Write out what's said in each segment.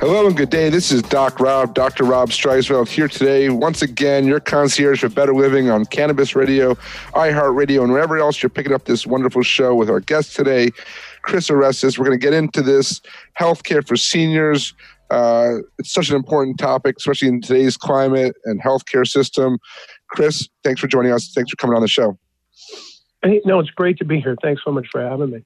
Hello and good day. This is Doc Rob, Dr. Rob Streisfeld here today. Once again, your concierge for better living on Cannabis Radio, iHeartRadio, and wherever else you're picking up this wonderful show with our guest today, Chris Orestis. We're going to get into this healthcare for seniors. Uh, it's such an important topic, especially in today's climate and healthcare system. Chris, thanks for joining us. Thanks for coming on the show. Hey, no, it's great to be here. Thanks so much for having me.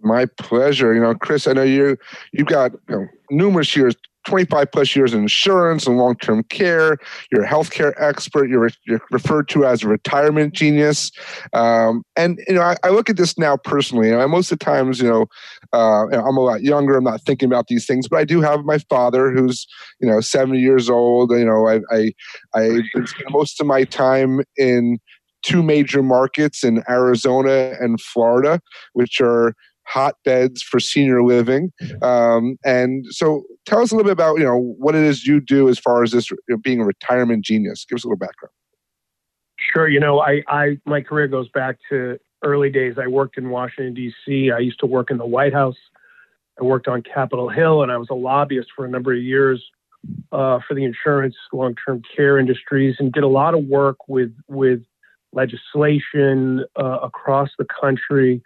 My pleasure. You know, Chris, I know you you've got you know, numerous years, 25 plus years in insurance and long-term care. You're a healthcare expert. You're, you're referred to as a retirement genius. Um, and you know, I, I, look at this now personally. And most of the times, you know, uh, I'm a lot younger. I'm not thinking about these things, but I do have my father, who's you know 70 years old. You know, I I I spend most of my time in two major markets in Arizona and Florida, which are hotbeds for senior living. Um, and so tell us a little bit about, you know, what it is you do as far as this you know, being a retirement genius. Give us a little background. Sure. You know, I, I, my career goes back to early days. I worked in Washington, D.C. I used to work in the White House. I worked on Capitol Hill and I was a lobbyist for a number of years uh, for the insurance long-term care industries and did a lot of work with, with legislation uh, across the country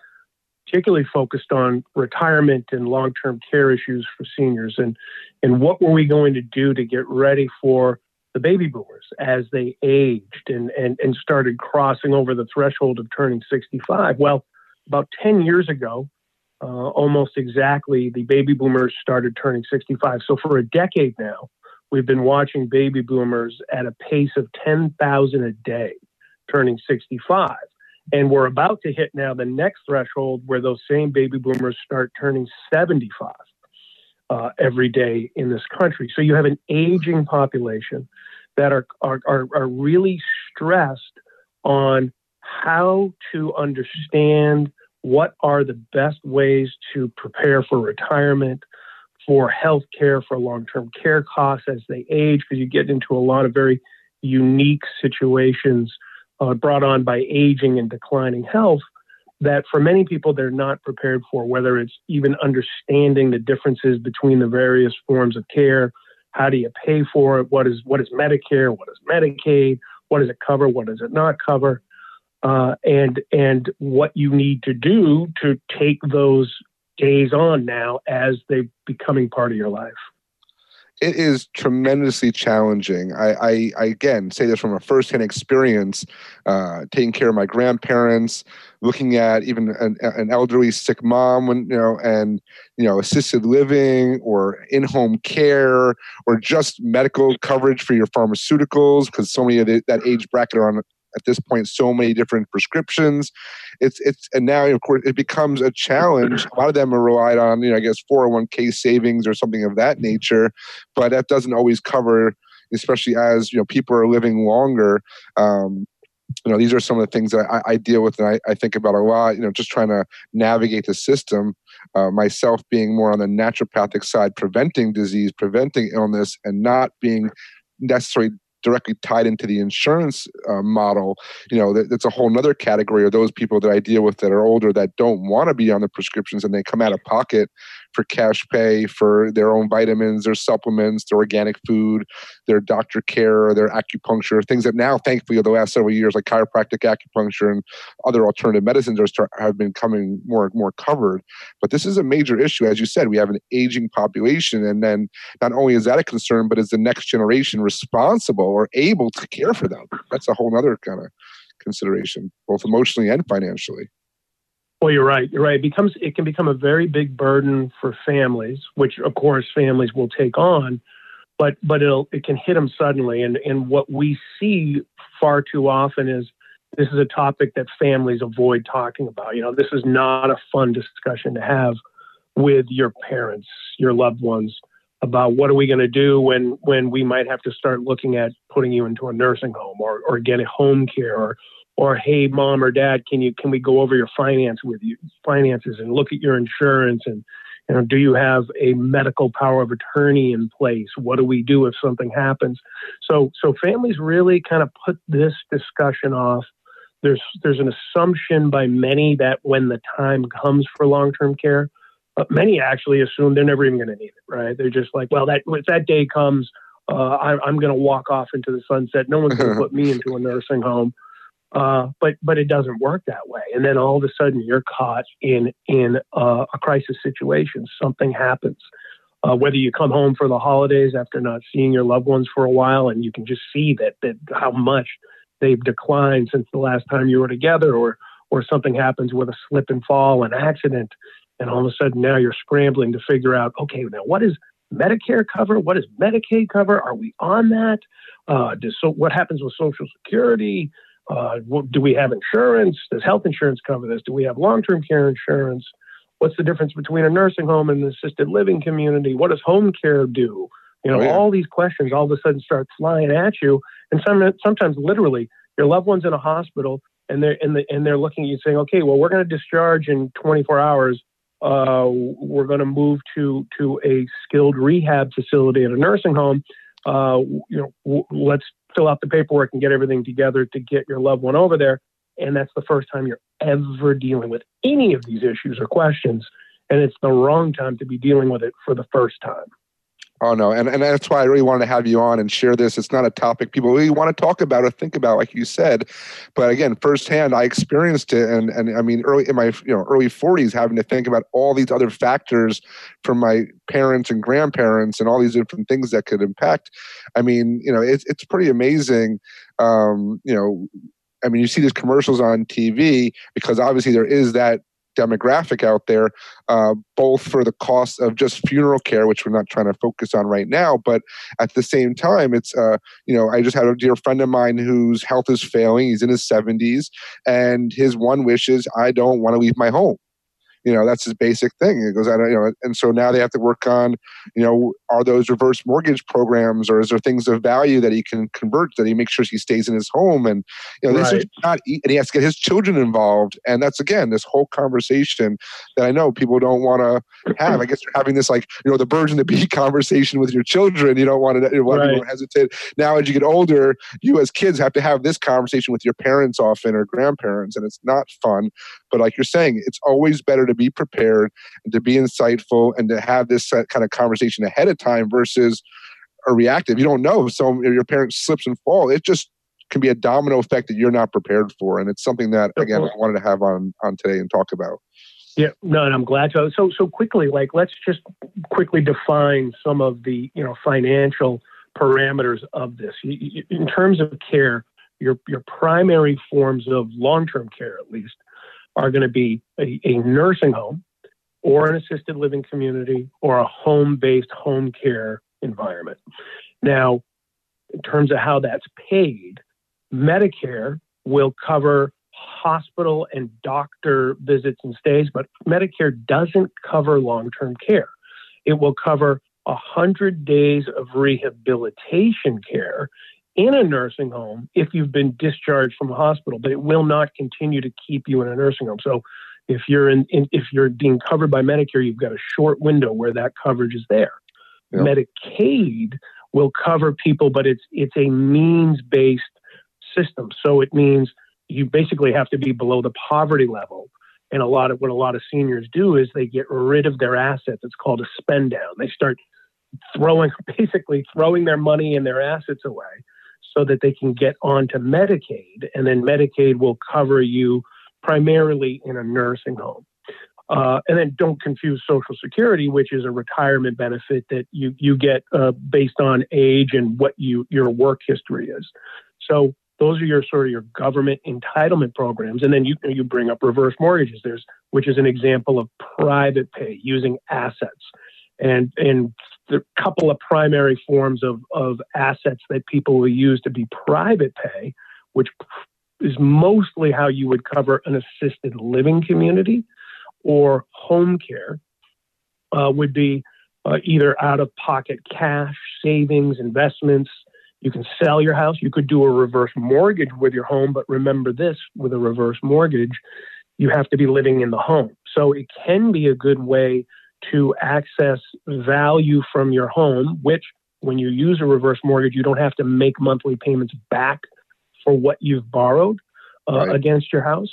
particularly focused on retirement and long-term care issues for seniors and and what were we going to do to get ready for the baby boomers as they aged and and, and started crossing over the threshold of turning 65 well about 10 years ago uh, almost exactly the baby boomers started turning 65 so for a decade now we've been watching baby boomers at a pace of 10,000 a day turning 65 and we're about to hit now the next threshold where those same baby boomers start turning 75 uh, every day in this country. So you have an aging population that are, are, are, are really stressed on how to understand what are the best ways to prepare for retirement, for health care, for long term care costs as they age, because you get into a lot of very unique situations uh, brought on by aging and declining health that for many people they're not prepared for, whether it's even understanding the differences between the various forms of care. How do you pay for it? What is what is Medicare? What is Medicaid? What does it cover? What does it not cover? Uh, and and what you need to do to take those days on now as they're becoming part of your life it is tremendously challenging. I, I, I, again say this from a firsthand experience, uh, taking care of my grandparents, looking at even an, an, elderly sick mom, when you know, and you know, assisted living or in-home care or just medical coverage for your pharmaceuticals, because so many of the, that age bracket are on at this point so many different prescriptions. It's it's and now of course it becomes a challenge. A lot of them are relied on you know i guess 401k savings or something of that nature but that doesn't always cover especially as you know people are living longer. Um, you know these are some of the things that I, I deal with and I, I, think about a lot you know just trying to navigate the system uh, myself being more on the naturopathic side preventing disease preventing illness and not being necessarily directly tied into the insurance uh, model, you know, that, that's a whole other category of those people that I deal with that are older that don't want to be on the prescriptions and they come out of pocket for cash pay for their own vitamins, their supplements, their organic food, their doctor care, their acupuncture, things that now, thankfully, over the last several years, like chiropractic acupuncture and other alternative medicines are start, have been coming more and more covered. But this is a major issue. As you said, we have an aging population. And then not only is that a concern, but is the next generation responsible or able to care for them? That's a whole other kind of consideration, both emotionally and financially. Well, you're right. You're right. It becomes it can become a very big burden for families, which of course families will take on, but but it'll it can hit them suddenly. And and what we see far too often is this is a topic that families avoid talking about. You know, this is not a fun discussion to have with your parents, your loved ones, about what are we going to do when when we might have to start looking at putting you into a nursing home or or getting home care or or hey mom or dad can you can we go over your finance with you finances and look at your insurance and you know do you have a medical power of attorney in place what do we do if something happens so so families really kind of put this discussion off there's there's an assumption by many that when the time comes for long-term care but many actually assume they're never even going to need it right they're just like well that if that day comes uh, I, I'm going to walk off into the sunset. No one's going to put me into a nursing home. Uh, but but it doesn't work that way. And then all of a sudden you're caught in in uh, a crisis situation. Something happens. Uh, whether you come home for the holidays after not seeing your loved ones for a while, and you can just see that that how much they've declined since the last time you were together, or or something happens with a slip and fall, an accident, and all of a sudden now you're scrambling to figure out, okay, now what is Medicare cover? What does Medicaid cover? Are we on that? Uh, does, so what happens with Social Security? Uh, do we have insurance? Does health insurance cover this? Do we have long term care insurance? What's the difference between a nursing home and an assisted living community? What does home care do? You know, oh, yeah. all these questions all of a sudden start flying at you, and some, sometimes literally, your loved one's in a hospital, and they're in the, and they're looking at you saying, "Okay, well, we're going to discharge in 24 hours. Uh, we're going to move to to a skilled rehab facility at a nursing home. Uh, you know, w- let's fill out the paperwork and get everything together to get your loved one over there. And that's the first time you're ever dealing with any of these issues or questions. And it's the wrong time to be dealing with it for the first time. Oh no, and, and that's why I really wanted to have you on and share this. It's not a topic people really want to talk about or think about, like you said. But again, firsthand, I experienced it, and and I mean, early in my you know early forties, having to think about all these other factors from my parents and grandparents and all these different things that could impact. I mean, you know, it's it's pretty amazing. Um, you know, I mean, you see these commercials on TV because obviously there is that demographic out there, uh, both for the cost of just funeral care, which we're not trying to focus on right now, but at the same time, it's, uh, you know, I just had a dear friend of mine whose health is failing. He's in his 70s, and his one wish is, I don't want to leave my home you know that's his basic thing. It goes out you know and so now they have to work on you know are those reverse mortgage programs or is there things of value that he can convert that he makes sure he stays in his home? And you know right. this is not and he has to get his children involved. And that's again this whole conversation that i know people don't want to have. I guess you're having this like you know the birds and the bee conversation with your children. You don't want to you want right. to hesitate. Now as you get older you as kids have to have this conversation with your parents often or grandparents and it's not fun but like you're saying it's always better to be prepared and to be insightful and to have this kind of conversation ahead of time versus a reactive. You don't know. So your parent slips and fall. It just can be a domino effect that you're not prepared for. And it's something that again I wanted to have on on today and talk about. Yeah, no, and I'm glad to. So so quickly, like let's just quickly define some of the you know financial parameters of this in terms of care. Your your primary forms of long term care, at least, are going to be a, a nursing home or an assisted living community or a home based home care environment. Now, in terms of how that's paid, Medicare will cover hospital and doctor visits and stays, but Medicare doesn't cover long term care. It will cover 100 days of rehabilitation care in a nursing home if you've been discharged from a hospital, but it will not continue to keep you in a nursing home. So if you're in, in if you're being covered by Medicare, you've got a short window where that coverage is there. Yep. Medicaid will cover people, but it's it's a means based system. So it means you basically have to be below the poverty level. And a lot of what a lot of seniors do is they get rid of their assets. It's called a spend down. They start throwing basically throwing their money and their assets away so that they can get onto Medicaid, and then Medicaid will cover you primarily in a nursing home. Uh, and then don't confuse Social Security, which is a retirement benefit that you you get uh, based on age and what you your work history is. So those are your sort of your government entitlement programs. And then you you bring up reverse mortgages. There's which is an example of private pay using assets. And and the couple of primary forms of, of assets that people will use to be private pay, which is mostly how you would cover an assisted living community or home care. uh, would be uh, either out of pocket cash, savings, investments. You can sell your house. You could do a reverse mortgage with your home, but remember this with a reverse mortgage, you have to be living in the home. So it can be a good way to access value from your home, which when you use a reverse mortgage, you don't have to make monthly payments back for what you've borrowed uh, right. against your house.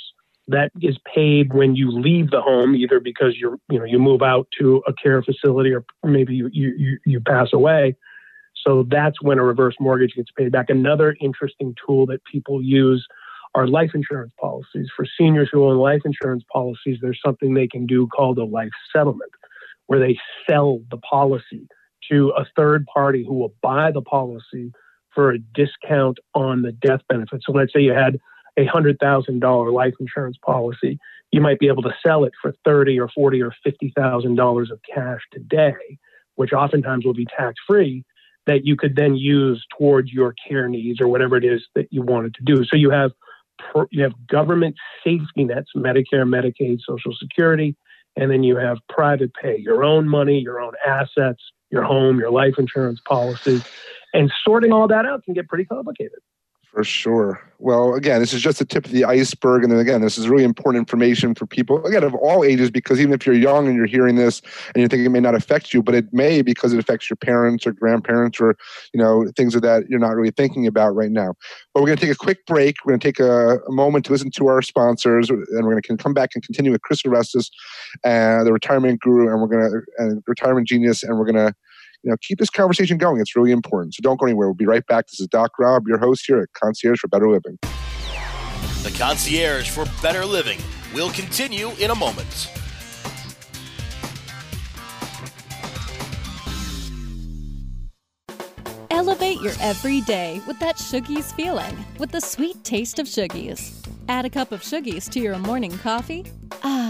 That is paid when you leave the home, either because you're, you know, you move out to a care facility or maybe you, you, you pass away. So that's when a reverse mortgage gets paid back. Another interesting tool that people use are life insurance policies. For seniors who own life insurance policies, there's something they can do called a life settlement, where they sell the policy to a third party who will buy the policy for a discount on the death benefit. So let's say you had a hundred thousand dollar life insurance policy, you might be able to sell it for thirty or forty or fifty thousand dollars of cash today, which oftentimes will be tax free that you could then use towards your care needs or whatever it is that you wanted to do. So you have you have government safety nets, Medicare, Medicaid, Social Security, and then you have private pay, your own money, your own assets, your home, your life insurance policies, and sorting all that out can get pretty complicated. For sure. Well, again, this is just the tip of the iceberg. And then again, this is really important information for people, again, of all ages, because even if you're young and you're hearing this and you think it may not affect you, but it may because it affects your parents or grandparents or, you know, things of that you're not really thinking about right now. But we're going to take a quick break. We're going to take a, a moment to listen to our sponsors, and we're going to come back and continue with Chris Orestis, uh, the retirement guru, and we're going to, and retirement genius, and we're going to you know, keep this conversation going. It's really important. So don't go anywhere. We'll be right back. This is Doc Rob, your host here at Concierge for Better Living. The Concierge for Better Living will continue in a moment. Elevate your everyday with that Shoogies feeling with the sweet taste of Shoogies. Add a cup of Shoogies to your morning coffee. Ah,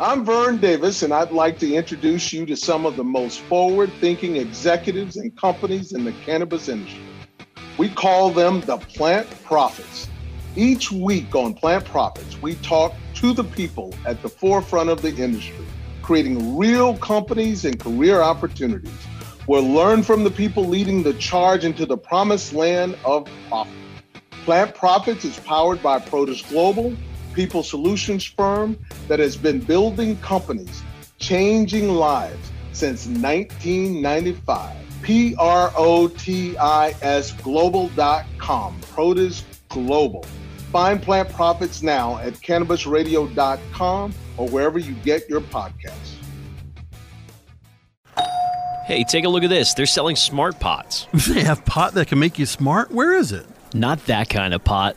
I'm Vern Davis, and I'd like to introduce you to some of the most forward thinking executives and companies in the cannabis industry. We call them the Plant Profits. Each week on Plant Profits, we talk to the people at the forefront of the industry, creating real companies and career opportunities. We'll learn from the people leading the charge into the promised land of profit. Plant Profits is powered by Protis Global people solutions firm that has been building companies, changing lives since 1995. P R O T I S global.com. Protis Global. Find Plant Profits now at cannabisradio.com or wherever you get your podcasts. Hey, take a look at this. They're selling smart pots. They have pot that can make you smart? Where is it? Not that kind of pot.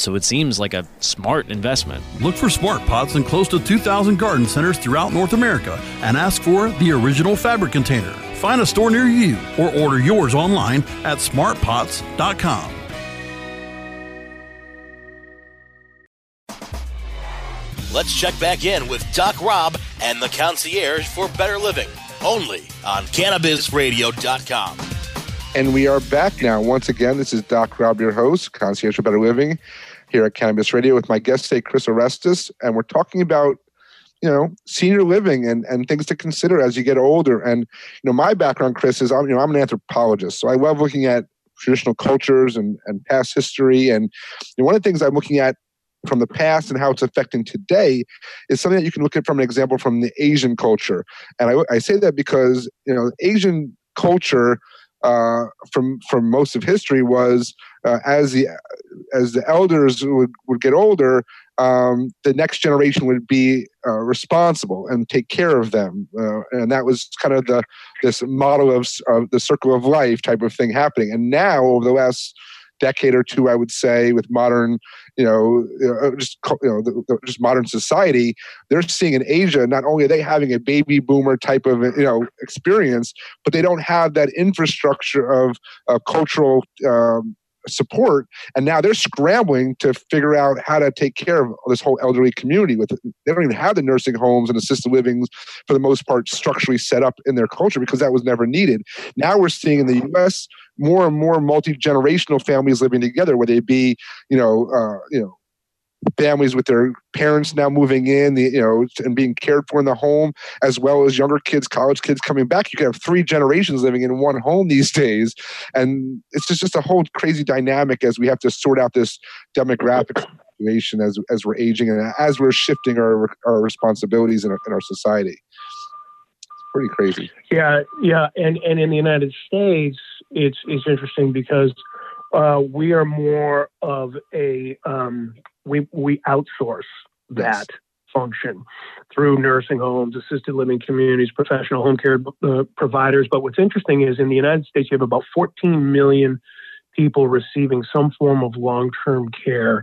so it seems like a smart investment. Look for smart pots in close to 2,000 garden centers throughout North America and ask for the original fabric container. Find a store near you or order yours online at smartpots.com. Let's check back in with Doc Rob and the concierge for better living, only on cannabisradio.com. And we are back now. Once again, this is Doc Rob, your host, concierge for better living, here at Cannabis Radio with my guest today, Chris Orestis, and we're talking about you know senior living and and things to consider as you get older and you know my background chris is i'm you know i'm an anthropologist so i love looking at traditional cultures and and past history and you know, one of the things i'm looking at from the past and how it's affecting today is something that you can look at from an example from the Asian culture. And I, I say that because you know Asian culture uh, from from most of history was uh, as the as the elders would, would get older, um, the next generation would be uh, responsible and take care of them, uh, and that was kind of the this model of, of the circle of life type of thing happening. And now, over the last decade or two, I would say, with modern, you know, uh, just you know, just modern society, they're seeing in Asia not only are they having a baby boomer type of you know experience, but they don't have that infrastructure of cultural um, support and now they're scrambling to figure out how to take care of this whole elderly community with they don't even have the nursing homes and assisted livings for the most part structurally set up in their culture because that was never needed. Now we're seeing in the us more and more multi-generational families living together where they be you know uh, you know families with their parents now moving in, the, you know, and being cared for in the home, as well as younger kids, college kids coming back. You can have three generations living in one home these days, and it's just just a whole crazy dynamic as we have to sort out this demographic situation as as we're aging and as we're shifting our our responsibilities in our, in our society. It's pretty crazy. Yeah, yeah, and and in the United States, it's it's interesting because. Uh, we are more of a um, we we outsource that yes. function through nursing homes, assisted living communities, professional home care uh, providers. But what's interesting is in the United States, you have about 14 million people receiving some form of long-term care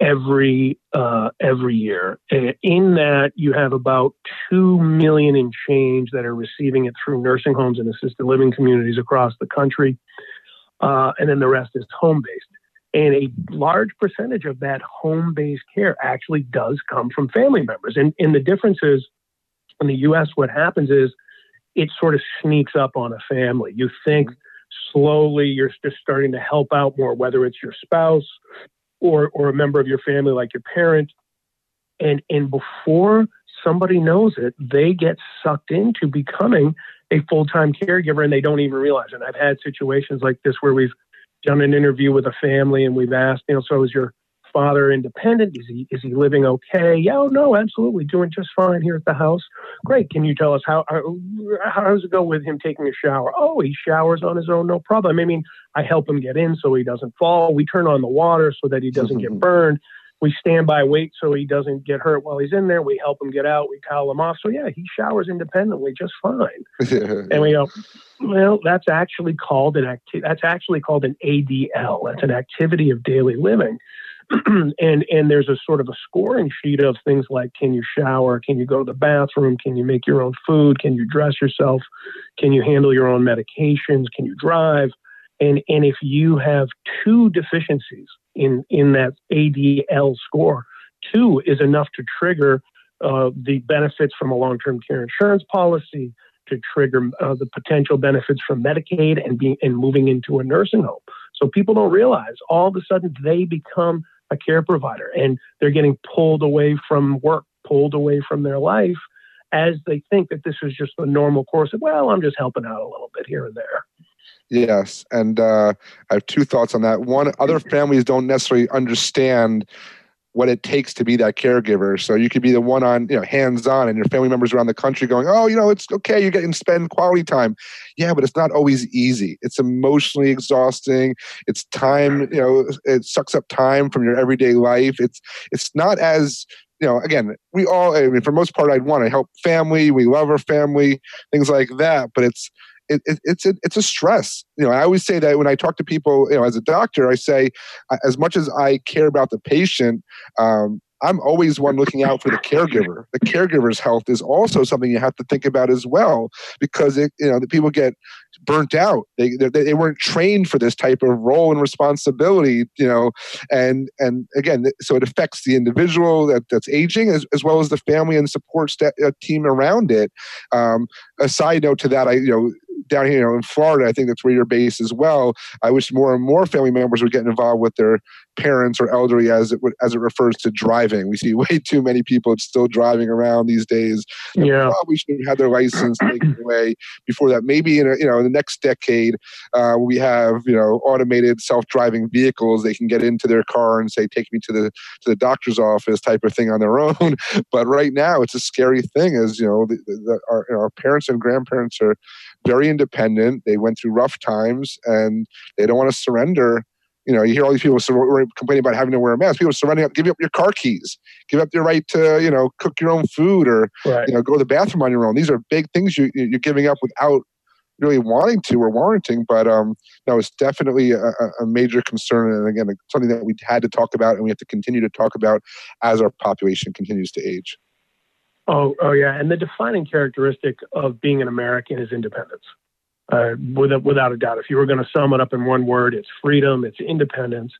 every uh, every year. And in that, you have about two million in change that are receiving it through nursing homes and assisted living communities across the country, uh, and then the rest is home based. And a large percentage of that home based care actually does come from family members. And, and the difference is in the US, what happens is it sort of sneaks up on a family. You think slowly you're just starting to help out more, whether it's your spouse or, or a member of your family like your parent. And, and before somebody knows it, they get sucked into becoming a full time caregiver and they don't even realize it. I've had situations like this where we've done an interview with a family and we've asked, you know, so is your father independent? Is he is he living okay? Yeah, oh, no, absolutely, doing just fine here at the house. Great. Can you tell us how how does it go with him taking a shower? Oh, he showers on his own, no problem. I mean, I help him get in so he doesn't fall. We turn on the water so that he doesn't get mm-hmm. burned. We stand by wait so he doesn't get hurt while he's in there. We help him get out. We towel him off. So yeah, he showers independently just fine. and we go, well, that's actually called an acti- that's actually called an ADL. That's an activity of daily living. and and there's a sort of a scoring sheet of things like can you shower, can you go to the bathroom, can you make your own food, can you dress yourself, can you handle your own medications, can you drive, and and if you have two deficiencies in in that ADL score, two is enough to trigger uh, the benefits from a long-term care insurance policy, to trigger uh, the potential benefits from Medicaid and being and moving into a nursing home. So people don't realize all of a sudden they become a care provider and they're getting pulled away from work, pulled away from their life as they think that this is just the normal course of well, I'm just helping out a little bit here and there. Yes, and uh, I have two thoughts on that. One, other families don't necessarily understand what it takes to be that caregiver. So you could be the one on, you know, hands on, and your family members around the country going, "Oh, you know, it's okay. You're getting spend quality time." Yeah, but it's not always easy. It's emotionally exhausting. It's time. You know, it sucks up time from your everyday life. It's it's not as you know, again, we all, I mean, for most part, I'd want to help family. We love our family, things like that. But it's, it, it, it's a, it's a stress. You know, I always say that when I talk to people, you know, as a doctor, I say, as much as I care about the patient, um, I'm always one looking out for the caregiver. The caregiver's health is also something you have to think about as well, because it, you know the people get burnt out. They, they, they weren't trained for this type of role and responsibility, you know, and and again, so it affects the individual that, that's aging as, as well as the family and support st- uh, team around it. Um, a side note to that, I you know down here, you know, in Florida, I think that's where you're based as well. I wish more and more family members would get involved with their parents or elderly as it as it refers to driving. We see way too many people still driving around these days. Yeah, probably should have had their license taken away before that. Maybe in a, you know in the next decade, uh, we have you know automated self-driving vehicles. They can get into their car and say, "Take me to the to the doctor's office," type of thing on their own. but right now, it's a scary thing. As you know, the, the, our, our parents and grandparents are very independent. They went through rough times and they don't want to surrender you know, you hear all these people complaining about having to wear a mask. People surrendering up, give up your car keys, give up your right to, you know, cook your own food or, right. you know, go to the bathroom on your own. These are big things you, you're giving up without really wanting to or warranting. But um, no, it's definitely a, a, major concern. And again, something that we had to talk about and we have to continue to talk about as our population continues to age. Oh, oh yeah. And the defining characteristic of being an American is independence uh, without, without a doubt. If you were going to sum it up in one word, it's freedom, it's independence.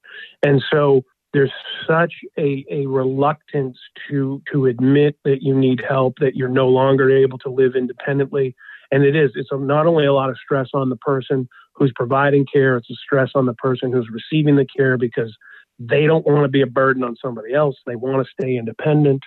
And so there's such a, a reluctance to, to admit that you need help, that you're no longer able to live independently. And it is, it's not only a lot of stress on the person who's providing care, it's a stress on the person who's receiving the care because they don't want to be a burden on somebody else. They want to stay independent.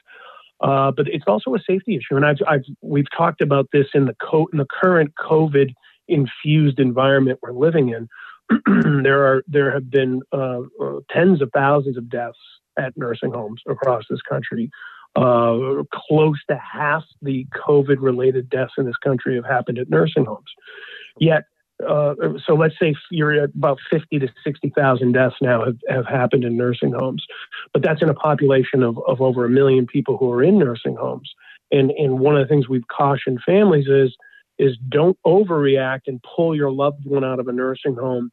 Uh, but it's also a safety issue, and I've, I've we've talked about this in the co- in the current COVID infused environment we're living in, there are there have been uh, uh, tens of thousands of deaths at nursing homes across this country. Uh, close to half the COVID-related deaths in this country have happened at nursing homes. Yet, uh, so let's say you're at about 50 to 60,000 deaths now have, have happened in nursing homes, but that's in a population of, of over a million people who are in nursing homes. And, and one of the things we've cautioned families is is don't overreact and pull your loved one out of a nursing home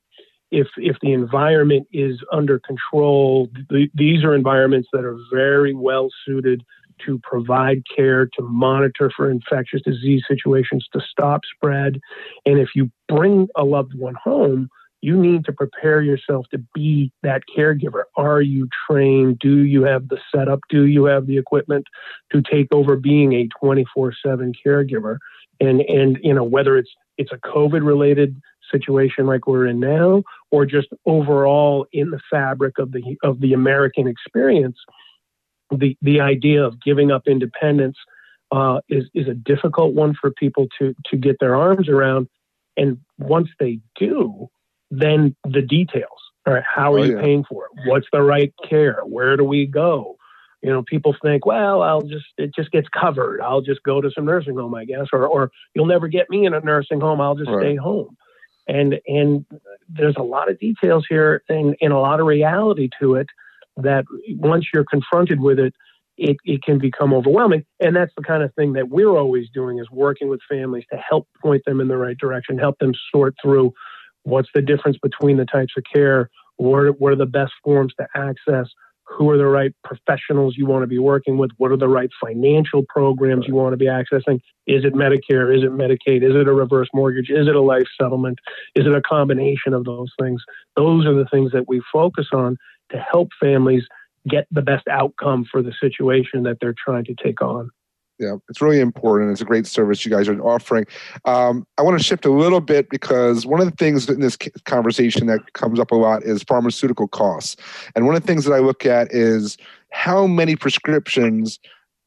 if if the environment is under control th- these are environments that are very well suited to provide care to monitor for infectious disease situations to stop spread and if you bring a loved one home you need to prepare yourself to be that caregiver. Are you trained? Do you have the setup? Do you have the equipment to take over being a 24 7 caregiver? And and you know whether it's it's a COVID related situation like we're in now, or just overall in the fabric of the of the American experience, the the idea of giving up independence uh, is is a difficult one for people to to get their arms around. And once they do, then the details. All right, how are oh, you yeah. paying for it? What's the right care? Where do we go? You know, people think, well, I'll just it just gets covered. I'll just go to some nursing home, I guess, or or you'll never get me in a nursing home. I'll just right. stay home. And and there's a lot of details here and, and a lot of reality to it that once you're confronted with it, it, it can become overwhelming. And that's the kind of thing that we're always doing is working with families to help point them in the right direction, help them sort through what's the difference between the types of care, what, what are the best forms to access, who are the right professionals you want to be working with, what are the right financial programs you want to be accessing. Is it Medicare? Is it Medicaid? Is it a reverse mortgage? Is it a life settlement? Is it a combination of those things? Those are the things that we focus on to help families get the best outcome for the situation that they're trying to take on yeah, it's really important. It's a great service you guys are offering. Um, I want to shift a little bit because one of the things in this conversation that comes up a lot is pharmaceutical costs. And one of the things that I look at is how many prescriptions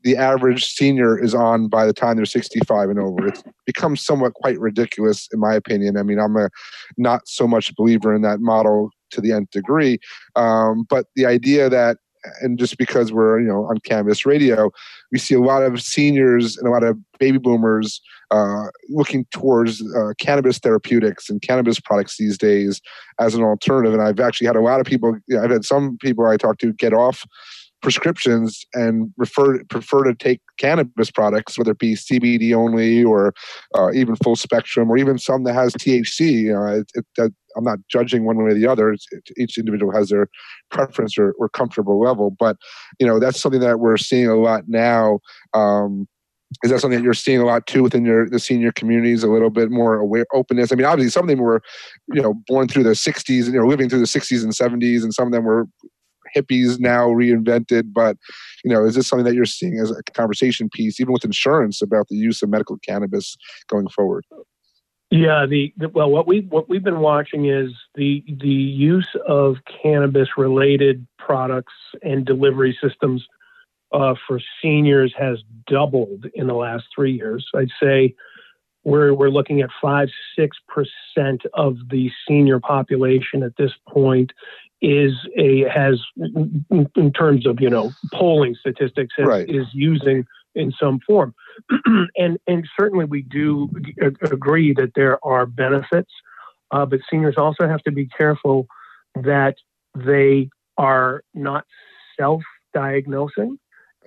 the average senior is on by the time they're 65 and over. It becomes somewhat quite ridiculous, in my opinion. I mean, I'm a not so much believer in that model to the nth degree. Um, but the idea that and just because we're you know on Cannabis Radio, we see a lot of seniors and a lot of baby boomers uh, looking towards uh, cannabis therapeutics and cannabis products these days as an alternative. And I've actually had a lot of people. You know, I've had some people I talk to get off prescriptions and refer prefer to take cannabis products, whether it be CBD only or uh, even full spectrum, or even some that has THC. You know, it, it, I'm not judging one way or the other. It's, it, each individual has their preference or, or, comfortable level, but you know that's something that we're seeing a lot now. Um, is that something that you're seeing a lot too within your the senior communities? A little bit more aware openness. I mean, obviously, some of them were, you know, born through the '60s and you know living through the '60s and '70s, and some of them were hippies now reinvented. But you know, is this something that you're seeing as a conversation piece, even with insurance, about the use of medical cannabis going forward? Yeah, the, the, well, what we what we've been watching is the the use of cannabis related products and delivery systems uh, for seniors has doubled in the last three years. I'd say we're we're looking at five six percent of the senior population at this point is a has in terms of you know polling statistics has, Right. is using in some form and and certainly we do agree that there are benefits uh, but seniors also have to be careful that they are not self-diagnosing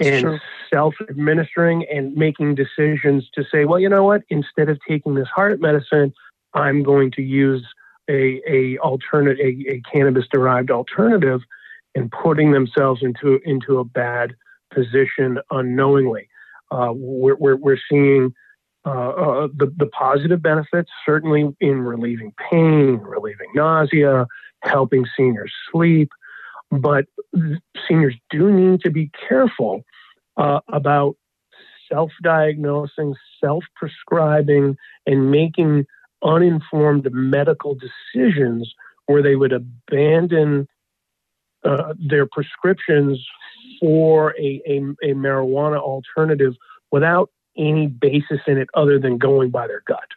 and Sure. self-administering and making decisions to say well you know what instead of taking this heart medicine i'm going to use a a alternate a, a cannabis derived alternative and putting themselves into into a bad position unknowingly uh, we're, we're, we're seeing uh, uh, the, the positive benefits certainly in relieving pain, relieving nausea, helping seniors sleep. But seniors do need to be careful uh, about self diagnosing, self prescribing, and making uninformed medical decisions where they would abandon uh, their prescriptions for a, a, a marijuana alternative without any basis in it other than going by their gut.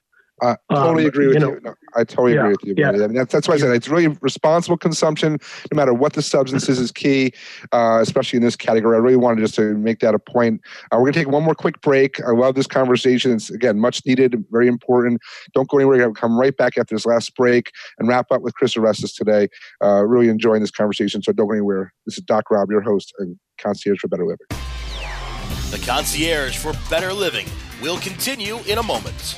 I totally Um, agree with you you. No, I totally Yeah, agree with you. yeah. I mean, that's, that's why I said it's really responsible consumption, no matter what the substance is, is key, uh, especially in this category. I really wanted just to make that a point. Uh, we're going to take one more quick break. I love this conversation. It's, again, much needed, very important. Don't go anywhere. We're going to come right back after this last break and wrap up with Chris Orestis today. Uh, really enjoying this conversation, so don't go anywhere. This is Doc Rob, your host and concierge for Better Living. The concierge for better living will continue in a moment.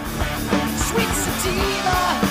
Sweet sativa.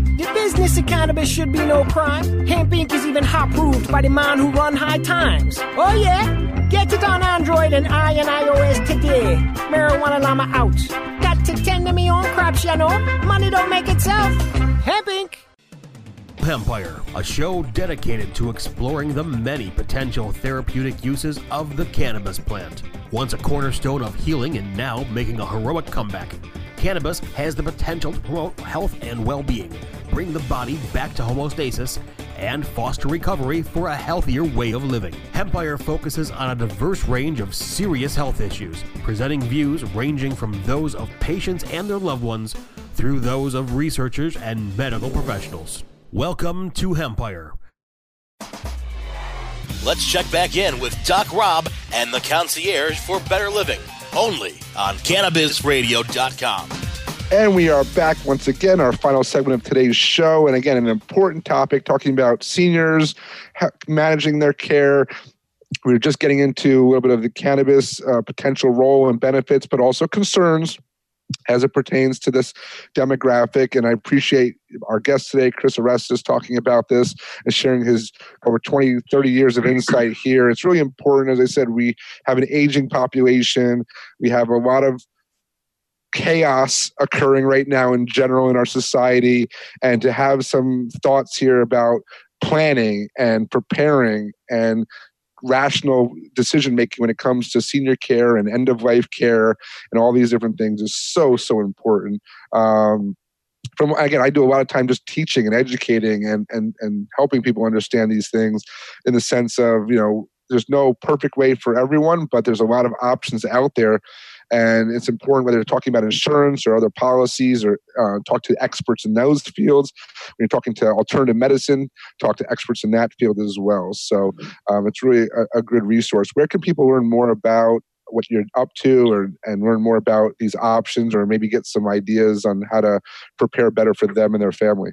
The business of cannabis should be no crime. Hemp Inc. is even hot proved by the man who run high times. Oh yeah? Get it on Android and I and iOS today. Marijuana Llama out. Got to tend to me own crops, you know. Money don't make itself. Hemp Inc. Empire, a show dedicated to exploring the many potential therapeutic uses of the cannabis plant. Once a cornerstone of healing and now making a heroic comeback, cannabis has the potential to promote health and well being, bring the body back to homeostasis, and foster recovery for a healthier way of living. Empire focuses on a diverse range of serious health issues, presenting views ranging from those of patients and their loved ones through those of researchers and medical professionals. Welcome to Empire. Let's check back in with Doc Rob and the concierge for better living, only on CannabisRadio.com. And we are back once again, our final segment of today's show. And again, an important topic talking about seniors managing their care. We are just getting into a little bit of the cannabis uh, potential role and benefits, but also concerns as it pertains to this demographic. And I appreciate our guest today, Chris Orestis, talking about this and sharing his over 20, 30 years of insight here. It's really important. As I said, we have an aging population, we have a lot of chaos occurring right now in general in our society and to have some thoughts here about planning and preparing and rational decision making when it comes to senior care and end of life care and all these different things is so so important um, from again i do a lot of time just teaching and educating and and and helping people understand these things in the sense of you know there's no perfect way for everyone, but there's a lot of options out there. And it's important whether you're talking about insurance or other policies or uh, talk to experts in those fields. When you're talking to alternative medicine, talk to experts in that field as well. So um, it's really a, a good resource. Where can people learn more about what you're up to or and learn more about these options or maybe get some ideas on how to prepare better for them and their family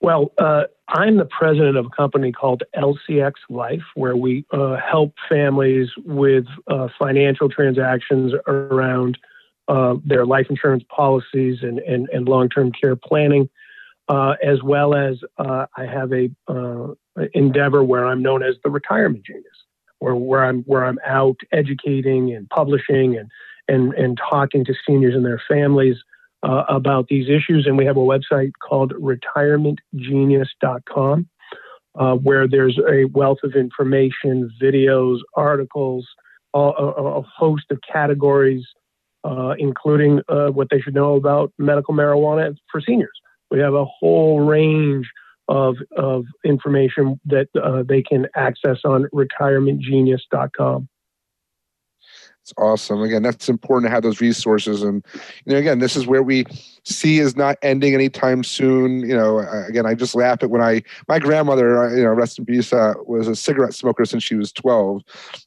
well, uh, I'm the president of a company called LCX Life, where we uh, help families with uh, financial transactions around uh, their life insurance policies and, and, and long term care planning, uh, as well as uh, I have a endeavor where I'm known as the retirement genius, where, where I'm where I'm out educating and publishing and and and talking to seniors and their families uh, about these issues. And we have a website called retirementgenius.com, uh, where there's a wealth of information, videos, articles, a, a host of categories, uh, including uh, what they should know about medical marijuana for seniors. We have a whole range of, of information that uh, they can access on retirementgenius.com. It's awesome. Again, that's important to have those resources. And, you know, again, this is where we see is not ending anytime soon. You know, again, I just laugh at when I, my grandmother, uh, you know, rest in peace, uh, was a cigarette smoker since she was 12.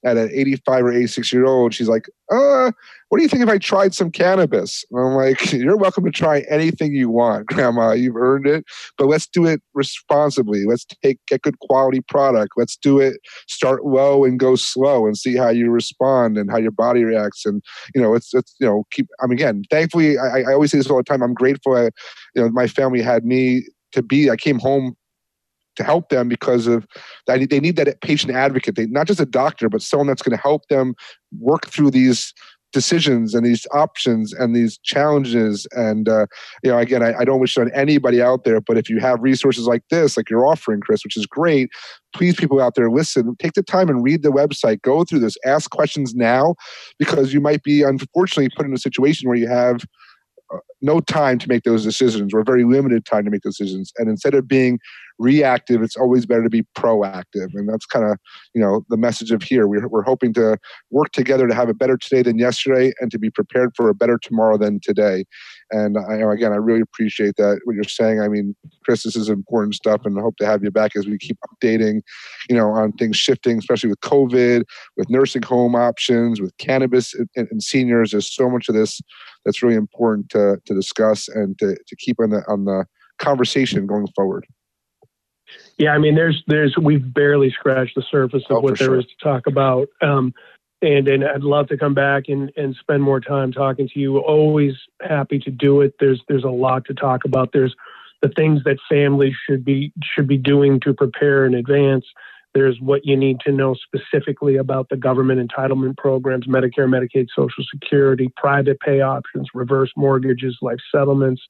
At an 85 or 86 year old, she's like, uh, what do you think if I tried some cannabis? And I'm like, you're welcome to try anything you want, grandma. You've earned it, but let's do it responsibly. Let's take get good quality product. Let's do it, start low and go slow and see how you respond and how your body reacts. And, you know, it's, it's, you know, keep, I mean, again, thankfully, I, I always say this all the time. I'm grateful. I, you know, my family had me to be, I came home to help them because of they need that patient advocate they not just a doctor but someone that's going to help them work through these decisions and these options and these challenges. And uh, you know again I, I, don't wish on anybody out there but if you have resources like this like you're offering chris which is great please people out there listen take the time and read the website. Go through this. Ask questions now because you might be unfortunately put in a situation where you have no time to make those decisions or very limited time to make decisions. And instead of being reactive it's always better to be proactive. And that's kind of you know the message of here. We're, we're hoping to work together to have a better today than yesterday and to be prepared for a better tomorrow than today. And I, again i really appreciate that what you're saying. I mean chris this is important stuff and i hope to have you back as we keep updating you know on things shifting especially with covid with nursing home options with cannabis and, and seniors. There's so much of this that's really important to, to discuss and to, to keep on the on the conversation going forward. Yeah, I mean, there's there's we've barely scratched the surface of oh, what there sure. is to talk about. Um, and and I'd love to come back and, and spend more time talking to you. Always happy to do it. There's there's a lot to talk about. There's the things that families should be should be doing to prepare in advance. There's what you need to know specifically about the government entitlement programs, Medicare, Medicaid, Social Security, private pay options, reverse mortgages, life settlements,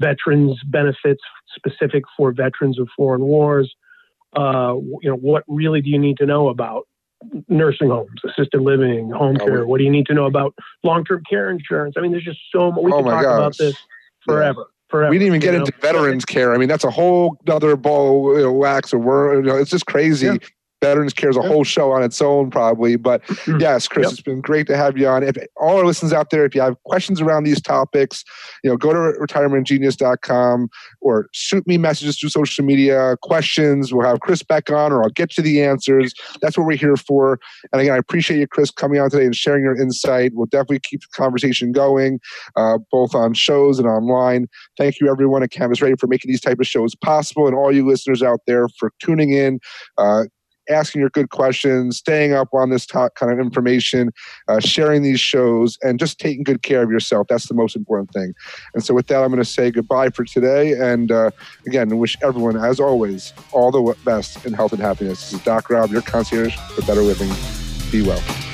veterans benefits specific for veterans of foreign wars. Uh, you know, what really do you need to know about nursing homes, assisted living, home oh, care? What do you need to know about long-term care insurance? I mean, there's just so much. We oh can talk gosh. about this forever. Yeah. Forever, we didn't even get know? into veterans care. I mean, that's a whole other ball you know, wax or word. You know, it's just crazy. Yeah. Veterans Care is a whole show on its own, probably. But mm-hmm. yes, Chris, yep. it's been great to have you on. If all our listeners out there, if you have questions around these topics, you know, go to retirementgenius.com or shoot me messages through social media, questions. We'll have Chris back on, or I'll get you the answers. That's what we're here for. And again, I appreciate you, Chris, coming on today and sharing your insight. We'll definitely keep the conversation going, uh, both on shows and online. Thank you, everyone at Cannabis Radio, for making these type of shows possible, and all you listeners out there for tuning in. Uh, asking your good questions, staying up on this top kind of information, uh, sharing these shows, and just taking good care of yourself. That's the most important thing. And so, with that, I'm going to say goodbye for today. And uh, again, wish everyone, as always, all the best in health and happiness. This is Doc Rob, your concierge for better living. Be well.